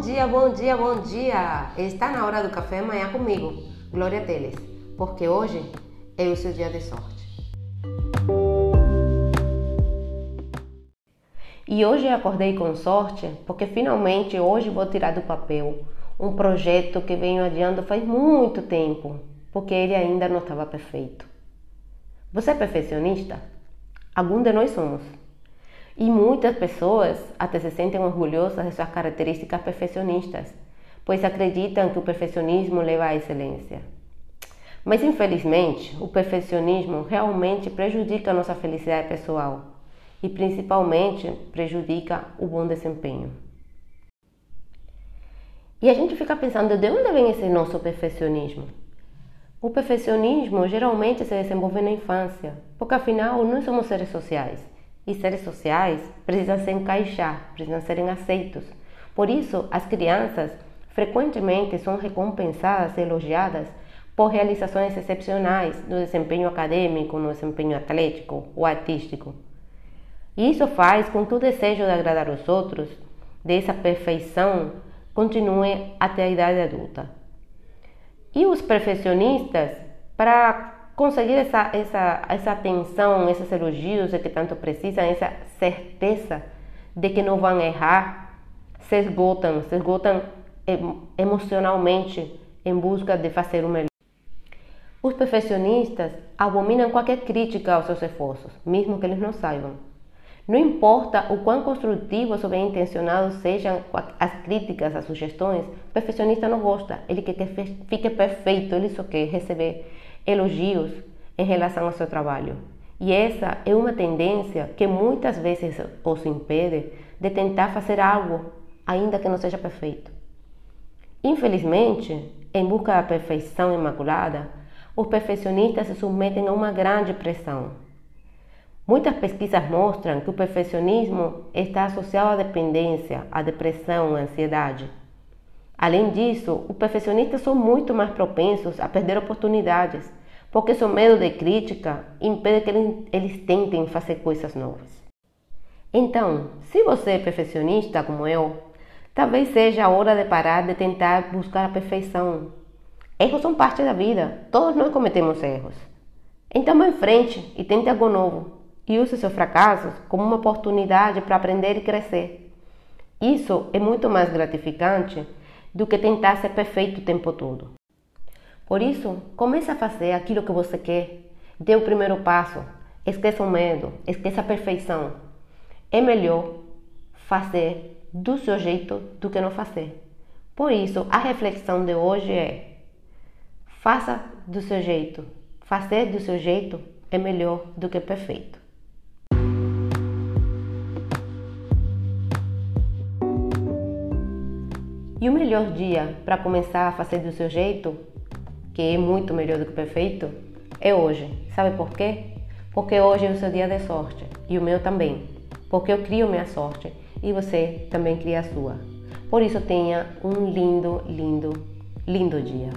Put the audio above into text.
Bom dia, bom dia, bom dia! Está na hora do café amanhã comigo, Glória Teles, porque hoje é o seu dia de sorte. E hoje eu acordei com sorte porque finalmente hoje vou tirar do papel um projeto que venho adiando faz muito tempo, porque ele ainda não estava perfeito. Você é perfeccionista? Algum de nós somos. E muitas pessoas até se sentem orgulhosas de suas características perfeccionistas, pois acreditam que o perfeccionismo leva à excelência. Mas infelizmente, o perfeccionismo realmente prejudica a nossa felicidade pessoal e principalmente prejudica o bom desempenho. E a gente fica pensando de onde vem esse nosso perfeccionismo? O perfeccionismo geralmente se desenvolve na infância, porque afinal nós somos seres sociais e seres sociais precisam se encaixar, precisam serem aceitos. Por isso, as crianças frequentemente são recompensadas e elogiadas por realizações excepcionais no desempenho acadêmico, no desempenho atlético ou artístico. E isso faz com que o desejo de agradar os outros, dessa perfeição, continue até a idade adulta. E os perfeccionistas, para conseguir essa, essa, essa atenção, esses elogios que tanto precisam, essa certeza de que não vão errar, se esgotam, se esgotam emocionalmente em busca de fazer o melhor. Os perfeccionistas abominam qualquer crítica aos seus esforços, mesmo que eles não saibam. Não importa o quão construtivos ou bem intencionados sejam as críticas, as sugestões, o perfeccionista não gosta. Ele quer que fique perfeito, ele só quer receber elogios em relação ao seu trabalho. E essa é uma tendência que muitas vezes os impede de tentar fazer algo, ainda que não seja perfeito. Infelizmente, em busca da perfeição imaculada, os perfeccionistas se submetem a uma grande pressão. Muitas pesquisas mostram que o perfeccionismo está associado à dependência, à depressão, à ansiedade. Além disso, os perfeccionistas são muito mais propensos a perder oportunidades, porque seu medo de crítica impede que eles tentem fazer coisas novas. Então, se você é perfeccionista como eu, talvez seja a hora de parar de tentar buscar a perfeição. Erros são parte da vida, todos nós cometemos erros. Então vá em frente e tente algo novo e use seus fracassos como uma oportunidade para aprender e crescer. Isso é muito mais gratificante do que tentar ser perfeito o tempo todo. Por isso, comece a fazer aquilo que você quer. Dê o primeiro passo. Esqueça o medo, esqueça a perfeição. É melhor fazer do seu jeito do que não fazer. Por isso, a reflexão de hoje é: faça do seu jeito. Fazer do seu jeito é melhor do que perfeito. E o melhor dia para começar a fazer do seu jeito, que é muito melhor do que perfeito, é hoje. Sabe por quê? Porque hoje é o seu dia de sorte e o meu também. Porque eu crio minha sorte e você também cria a sua. Por isso tenha um lindo, lindo, lindo dia.